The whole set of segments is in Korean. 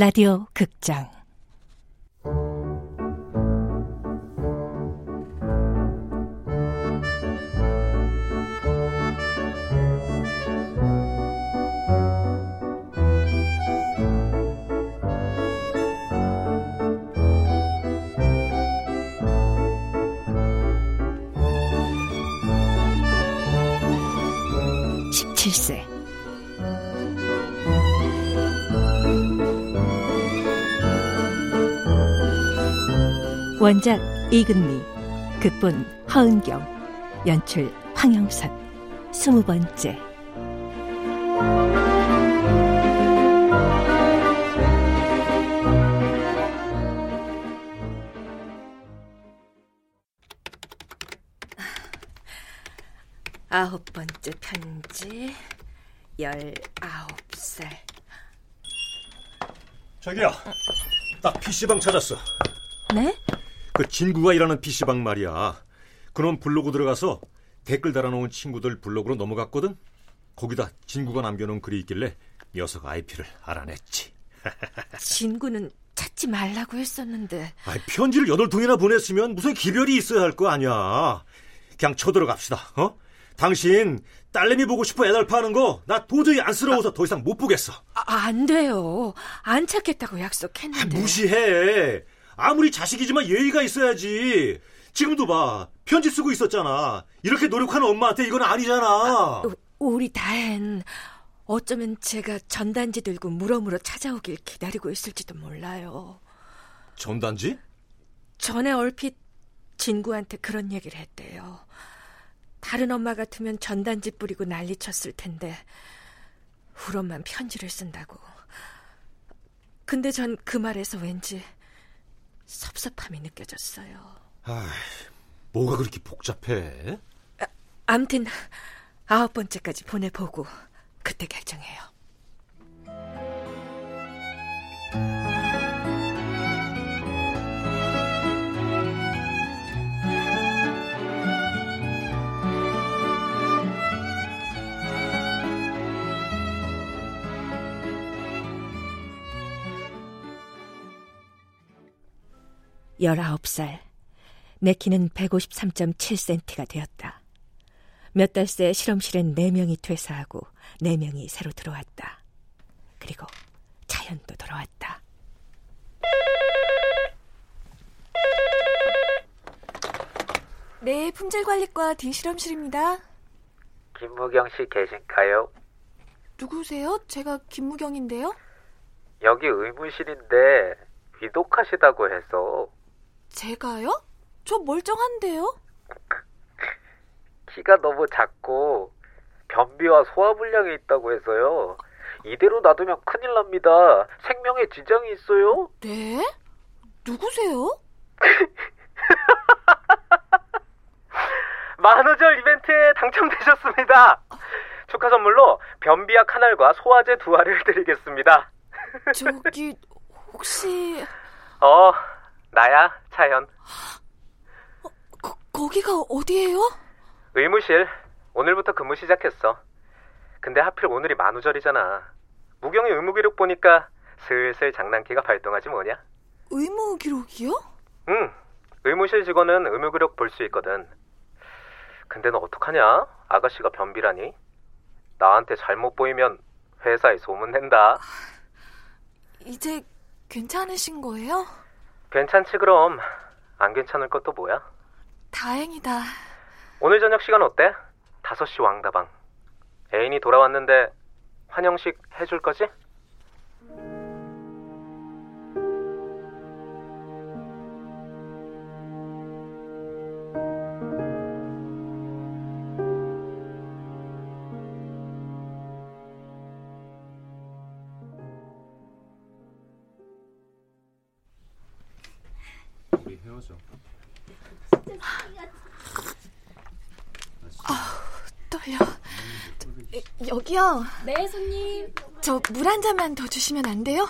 라디오 극장 원작 이근미, 극본 허은경, 연출 황영선, 스무 번째. 아홉 번째 편지, 열아홉 살. 자기야, 딱 PC방 찾았어. 네? 그 진구가 일하는 PC방 말이야. 그놈 블로그 들어가서 댓글 달아놓은 친구들 블로그로 넘어갔거든? 거기다 진구가 남겨놓은 글이 있길래 녀석 IP를 알아냈지. 진구는 찾지 말라고 했었는데. 아, 편지를 여덟 통이나 보냈으면 무슨 기별이 있어야 할 거 아니야. 그냥 쳐들어갑시다. 어? 당신 딸내미 보고 싶어 애달파 하는 거 나 도저히 안쓰러워서 아, 더 이상 못 보겠어. 아, 안 돼요. 안 찾겠다고 약속했는데. 아, 무시해. 아무리 자식이지만 예의가 있어야지. 지금도 봐. 편지 쓰고 있었잖아. 이렇게 노력하는 엄마한테 이건 아니잖아. 아, 우리 다엔 어쩌면 제가 전단지 들고 물어물어 찾아오길 기다리고 있을지도 몰라요. 전단지? 전에 얼핏 진구한테 그런 얘기를 했대요. 다른 엄마 같으면 전단지 뿌리고 난리 쳤을 텐데 우리 엄만 편지를 쓴다고. 근데 전 그 말에서 왠지 섭섭함이 느껴졌어요. 아, 뭐가 그렇게 복잡해? 아, 암튼 아홉 번째까지 보내보고 그때 결정해요. 열아홉 살. 내 키는 153.7cm가 되었다. 몇 달 새 실험실엔 4명이 퇴사하고 4명이 새로 들어왔다. 그리고 자연도 돌아왔다. 네, 품질관리과 D실험실입니다. 김무경 씨 계신가요? 누구세요? 제가 김무경인데요. 여기 의무실인데 위독하시다고 해서. 제가요? 저 멀쩡한데요? 키가 너무 작고 변비와 소화불량이 있다고 해서요. 이대로 놔두면 큰일 납니다. 생명에 지장이 있어요. 네? 누구세요? 만우절 이벤트에 당첨되셨습니다. 축하 선물로 변비약 카날과 소화제 두 알을 드리겠습니다. 저기 혹시 어 나야 차현. 어, 거, 거기가 어디예요? 의무실. 오늘부터 근무 시작했어. 근데 하필 오늘이 만우절이잖아. 무경이 의무 기록 보니까 슬슬 장난기가 발동하지 뭐냐? 의무 기록이요? 응. 의무실 직원은 의무 기록 볼 수 있거든. 근데 너 어떡하냐? 아가씨가 변비라니? 나한테 잘못 보이면 회사에 소문 낸다. 이제 괜찮으신 거예요? 괜찮지 그럼. 안 괜찮을 것도 뭐야? 다행이다. 오늘 저녁 시간 어때? 5시 왕다방. 애인이 돌아왔는데 환영식 해줄 거지? 네, 손님. 저 물 한 잔만 더 주시면 안 돼요?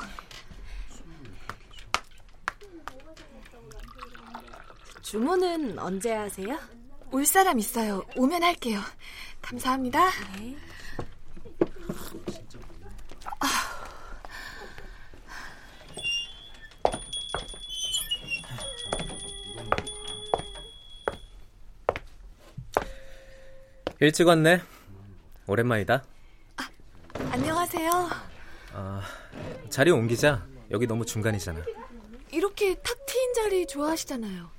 주문은 언제 하세요? 올 사람 있어요. 오면 할게요. 감사합니다. 네. 일찍 왔네. 오랜만이다. 아, 안녕하세요. 아, 자리 옮기자. 여기 너무 중간이잖아. 이렇게 탁 트인 자리 좋아하시잖아요.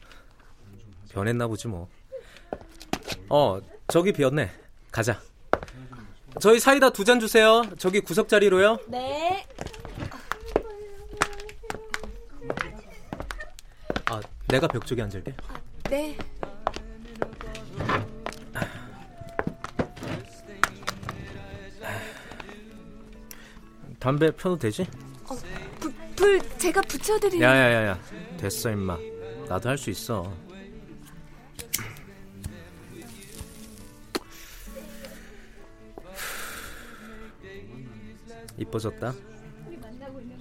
변했나 보지 뭐. 어, 저기 비었네. 가자. 저희 사이다 두 잔 주세요. 저기 구석 자리로요. 네. 아, 내가 벽 쪽에 앉을게. 아, 네. 담배 펴도 되지? 어, 불, 불 제가 붙여드릴. 야야야야, 됐어 임마. 나도 할 수 있어. 이뻐졌다.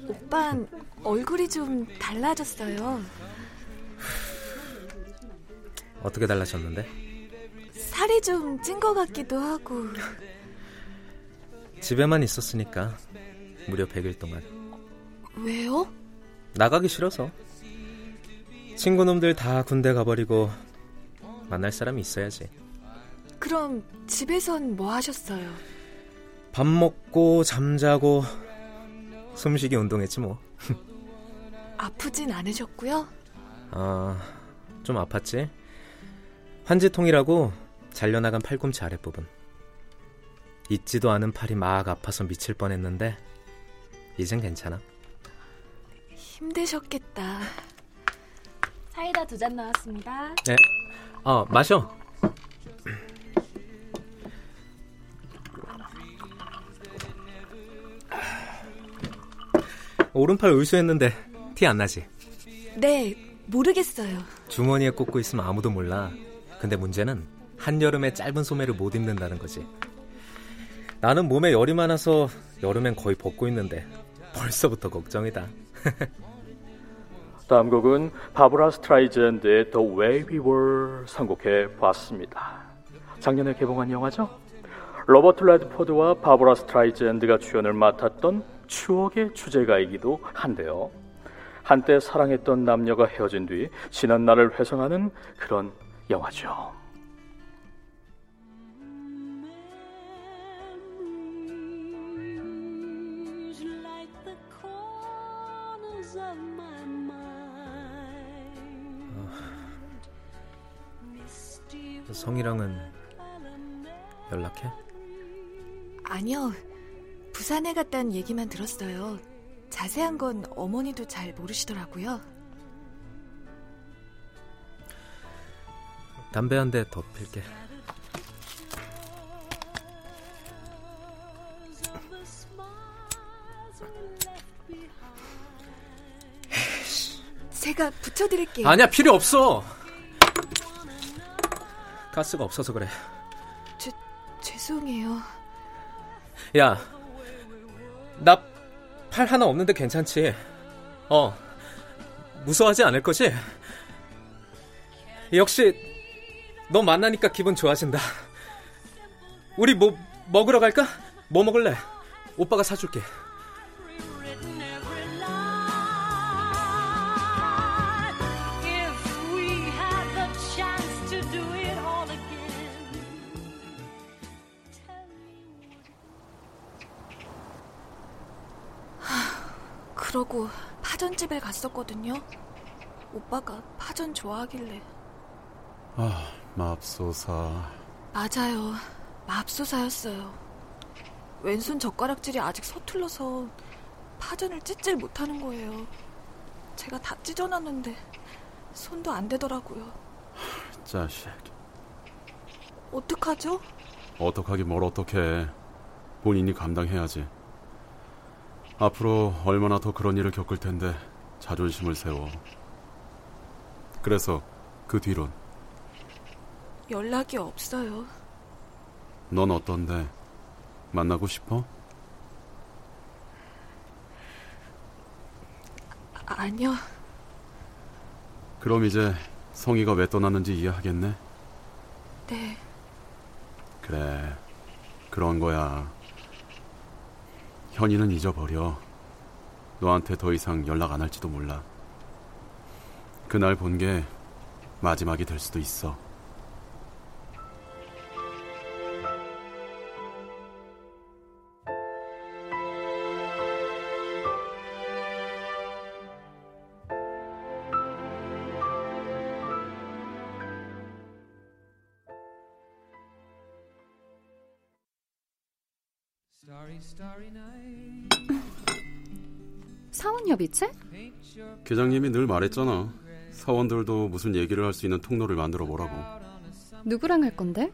오빤 얼굴이 좀 달라졌어요. 어떻게 달라졌는데? 살이 좀 찐 것 같기도 하고. 집에만 있었으니까 무려 100일 동안. 왜요? 나가기 싫어서. 친구놈들 다 군대 가버리고 만날 사람이 있어야지. 그럼 집에선 뭐 하셨어요? 밥 먹고 잠자고 숨쉬기 운동했지 뭐. 아프진 않으셨고요? 아, 좀 아팠지. 환지통이라고 잘려나간 팔꿈치 아랫부분. 있지도 않은 팔이 막 아파서 미칠 뻔했는데 이젠 괜찮아. 힘드셨겠다. 사이다 두 잔 나왔습니다. 네. 어, 마셔. 오른팔 의수 했는데 티 안 나지? 네, 모르겠어요. 주머니에 꽂고 있으면 아무도 몰라. 근데 문제는 한여름에 짧은 소매를 못 입는다는 거지. 나는 몸에 열이 많아서 여름엔 거의 벗고 있는데 벌써부터 걱정이다. 다음 곡은 바브라 스트라이젠드의 The Way We Were 선곡해 봤습니다. 작년에 개봉한 영화죠? 로버트 레드포드와 바브라 스트라이젠드가 주연을 맡았던 추억의 주제가이기도 한데요. 한때 사랑했던 남녀가 헤어진 뒤 지난 날을 회상하는 그런 영화죠. 성이랑은 연락해? 아니요. 부산에 갔다는 얘기만 들었어요. 자세한 건 어머니도 잘 모르시더라고요. 담배 한 대 더 필게. 제가 붙여드릴게요. 아니야 필요 없어. 가스가 없어서 그래. 죄, 죄송해요. 야, 나 팔 하나 없는데 괜찮지? 어, 무서워하지 않을 거지? 역시 너 만나니까 기분 좋아진다. 우리 뭐 먹으러 갈까? 뭐 먹을래? 오빠가 사줄게. 그러고 파전집에 갔었거든요. 오빠가 파전 좋아하길래. 아, 맙소사. 맞아요. 맙소사였어요. 왼손 젓가락질이 아직 서툴러서 파전을 찢질 못하는 거예요. 제가 다 찢어놨는데 손도 안 되더라고요. 자식. 어떡하죠? 어떡하기 뭘 어떡해. 본인이 감당해야지. 앞으로 얼마나 더 그런 일을 겪을 텐데 자존심을 세워. 그래서 그 뒤론 연락이 없어요. 넌 어떤데? 만나고 싶어? 아, 아니요. 그럼 이제 성희가 왜 떠났는지 이해하겠네? 네. 그래. 그런 거야. 현이는 잊어버려. 너한테 더 이상 연락 안 할지도 몰라. 그날 본 게 마지막이 될 수도 있어. 사원 협의체? 계장님이 늘 말했잖아. 사원들도 무슨 얘기를 할 수 있는 통로를 만들어 보라고. 누구랑 할 건데?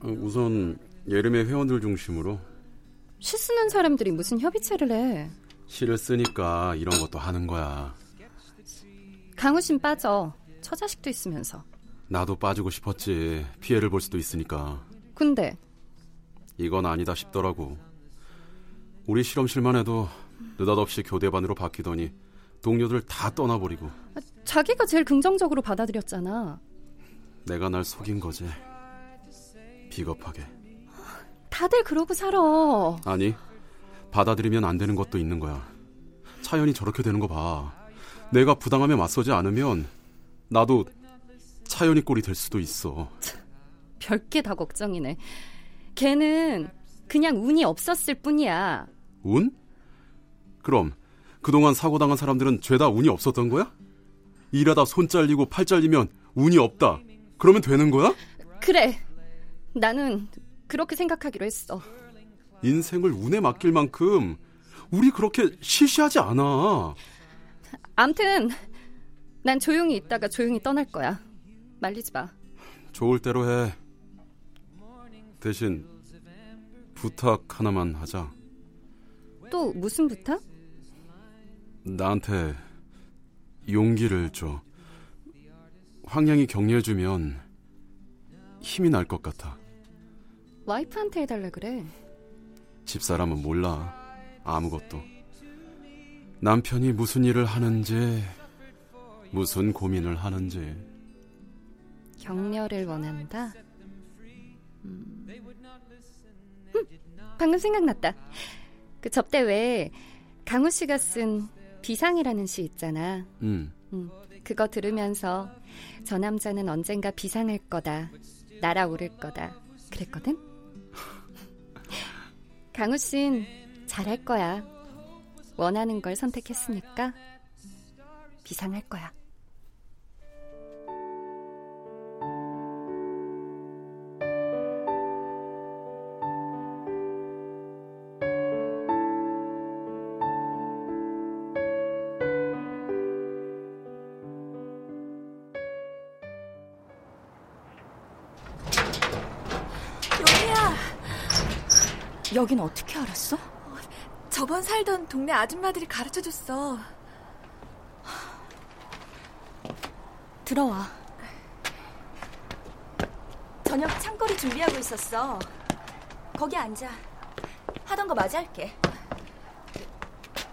어, 우선 예림의 회원들 중심으로 시 쓰는 사람들이 무슨 협의체를 해? 시를 쓰니까 이런 것도 하는 거야. 강우신 빠져. 처자식도 있으면서. 나도 빠지고 싶었지. 피해를 볼 수도 있으니까. 근데 이건 아니다 싶더라고. 우리 실험실만 해도 느닷없이 교대반으로 바뀌더니 동료들 다 떠나버리고 자기가 제일 긍정적으로 받아들였잖아. 내가 날 속인 거지. 비겁하게. 다들 그러고 살아. 아니, 받아들이면 안 되는 것도 있는 거야. 차연이 저렇게 되는 거 봐. 내가 부당함에 맞서지 않으면 나도 차연이 꼴이 될 수도 있어. 별게 다 걱정이네. 걔는 그냥 운이 없었을 뿐이야. 운? 그럼 그동안 사고당한 사람들은 죄다 운이 없었던 거야? 일하다 손 잘리고 팔 잘리면 운이 없다. 그러면 되는 거야? 그래. 나는 그렇게 생각하기로 했어. 인생을 운에 맡길 만큼 우리 그렇게 시시하지 않아. 암튼 난 조용히 있다가 조용히 떠날 거야. 말리지 마. 좋을 대로 해. 대신 부탁 하나만 하자. 또 무슨 부탁? 나한테 용기를 줘. 황양이 격려해주면 힘이 날 것 같아. 와이프한테 해달라 그래. 집사람은 몰라. 아무것도. 남편이 무슨 일을 하는지, 무슨 고민을 하는지. 격려를 원한다. 음. 음, 방금 생각났다. 그 접대회 강우 씨가 쓴 비상이라는 시 있잖아. 음. 음. 그거 들으면서 저 남자는 언젠가 비상할 거다. 날아오를 거다. 그랬거든? 강우 씨는 잘할 거야. 원하는 걸 선택했으니까 비상할 거야. 여긴 어떻게 알았어? 저번 살던 동네 아줌마들이 가르쳐 줬어. 들어와. 저녁 창거리 준비하고 있었어. 거기 앉아. 하던 거 마저 할게.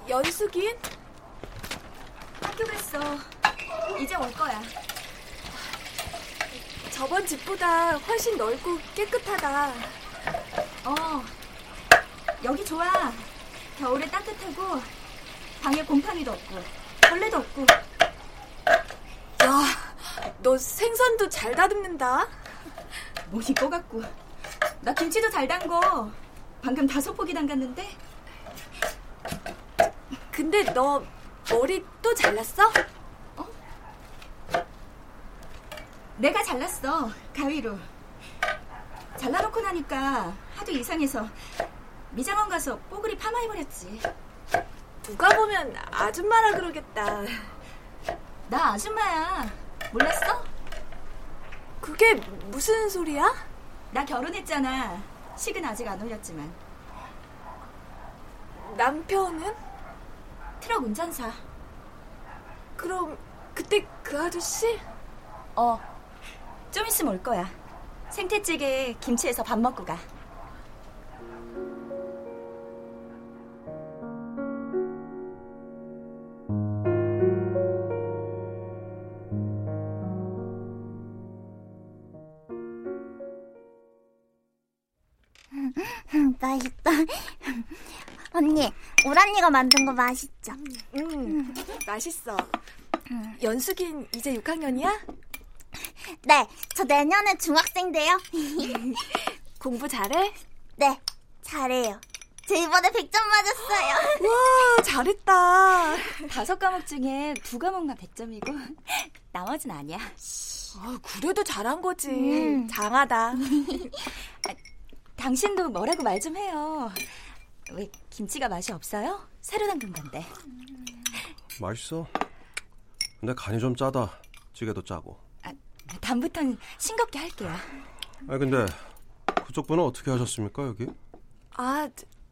연숙인? 학교 갔어. 이제 올 거야. 저번 집보다 훨씬 넓고 깨끗하다. 어, 여기 좋아. 겨울에 따뜻하고 방에 곰팡이도 없고 벌레도 없고. 야, 너 생선도 잘 다듬는다. 뭐니 거 같고. 나 김치도 잘 담궈. 방금 다섯 포기 담갔는데. 근데 너 머리 또 잘랐어? 내가 잘랐어. 가위로. 잘라놓고 나니까 하도 이상해서 미장원 가서 뽀글이 파마해버렸지. 누가 보면 아줌마라 그러겠다. 나 아줌마야. 몰랐어? 그게 무슨 소리야? 나 결혼했잖아. 식은 아직 안 올렸지만. 남편은? 트럭 운전사. 그럼 그때 그 아저씨? 어. 좀 있으면 올 거야. 생태찌개에 김치해서 밥 먹고 가. 맛있다. 언니, 오란니가 만든 거 맛있죠? 음, 맛있어. 연숙인 이제 6학년이야? 네, 저 내년에 중학생 돼요. 공부 잘해? 네, 잘해요. 제 이번에 100점 맞았어요. 와, 잘했다. 다섯 과목 중에 두 과목만 100점이고 나머진 아니야. 아, 그래도 잘한 거지. 음. 장하다. 당신도 뭐라고 말 좀 해요. 왜 김치가 맛이 없어요? 새로 담근 건데. 맛있어. 근데 간이 좀 짜다. 찌개도 짜고. 아, 다음부턴 싱겁게 할게요. 아 근데 그쪽 분은 어떻게 하셨습니까 여기? 아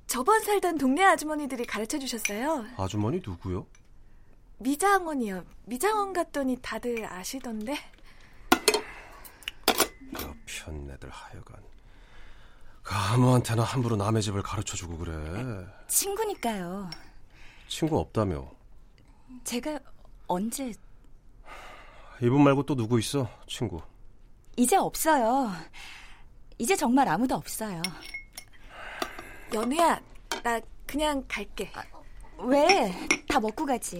저번 살던 동네 아주머니들이 가르쳐 주셨어요. 아주머니 누구요? 미장원이요. 미장원 갔더니 다들 아시던데. 그 편네들 하여간. 그 아무한테나 함부로 남의 집을 가르쳐주고 그래. 친구니까요. 친구 없다며. 제가 언제... 이분 말고 또 누구 있어, 친구? 이제 없어요. 이제 정말 아무도 없어요. 연우야, 나 그냥 갈게. 아, 왜? 다 먹고 가지.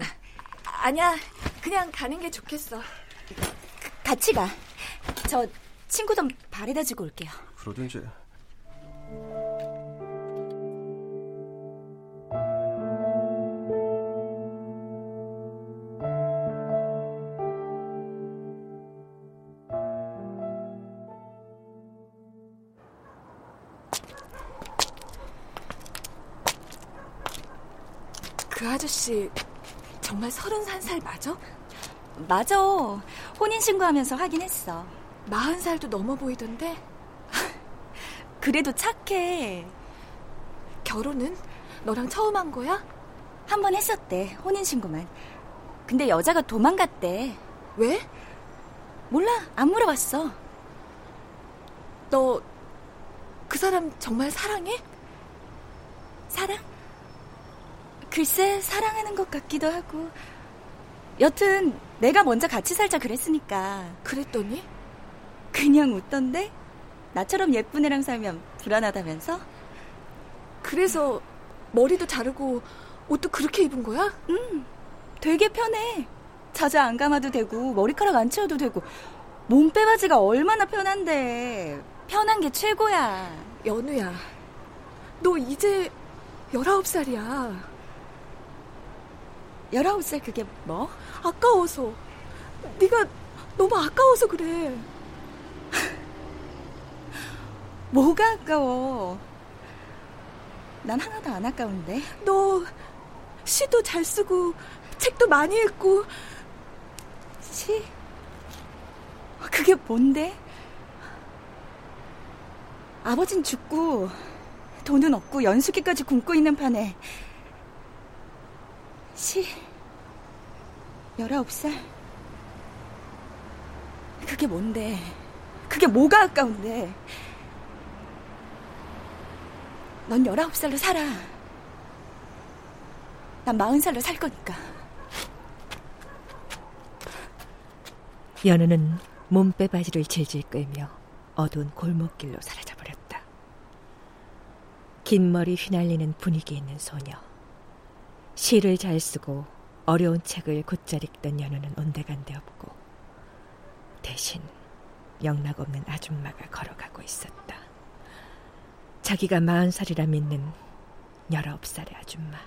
아, 아니야, 그냥 가는 게 좋겠어. 그, 같이 가. 저 친구 좀 바래다 주고 올게요. 그러든지. 그 아저씨 정말 서른 살 맞아? 맞아. 혼인신고하면서 확인했어. 마흔 살도 넘어 보이던데? 그래도 착해. 결혼은 너랑 처음 한 거야? 한 번 했었대. 혼인신고만. 근데 여자가 도망갔대. 왜? 몰라. 안 물어봤어. 너 그 사람 정말 사랑해? 사랑? 글쎄, 사랑하는 것 같기도 하고. 여튼, 내가 먼저 같이 살자 그랬으니까. 그랬더니? 그냥 웃던데? 나처럼 예쁜 애랑 살면 불안하다면서? 그래서 머리도 자르고 옷도 그렇게 입은 거야? 응. 되게 편해. 자주 안 감아도 되고 머리카락 안 치워도 되고 몸 빼바지가 얼마나 편한데. 편한 게 최고야. 연우야. 너 이제 19살이야. 19살 그게 뭐? 아까워서. 네가 너무 아까워서 그래. 뭐가 아까워? 난 하나도 안 아까운데. 너 시도 잘 쓰고 책도 많이 읽고 시? 그게 뭔데? 아버진 죽고 돈은 없고 연수기까지 굶고 있는 판에 시 19살? 그게 뭔데? 그게 뭐가 아까운데? 넌 19살로 살아. 난 40살로 살 거니까. 연우는 몸빼 바지를 질질 끌며 어두운 골목길로 사라져버렸다. 긴 머리 휘날리는 분위기 있는 소녀. 시를 잘 쓰고 어려운 책을 곧잘 읽던 연우는 온데간데 없고 대신 영락 없는 아줌마가 걸어가고 있었다. 자기가 마흔 살이라 믿는 열아홉 살의 아줌마.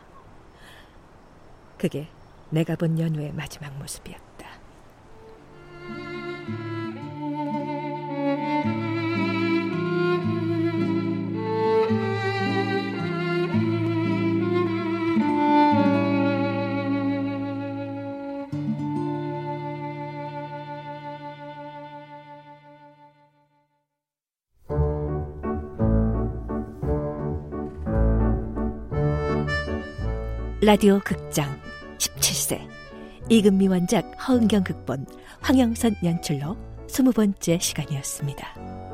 그게 내가 본 연우의 마지막 모습이었다. 라디오 극장 17세 이금미 원작 허은경 극본 황영선 연출로 20번째 시간이었습니다.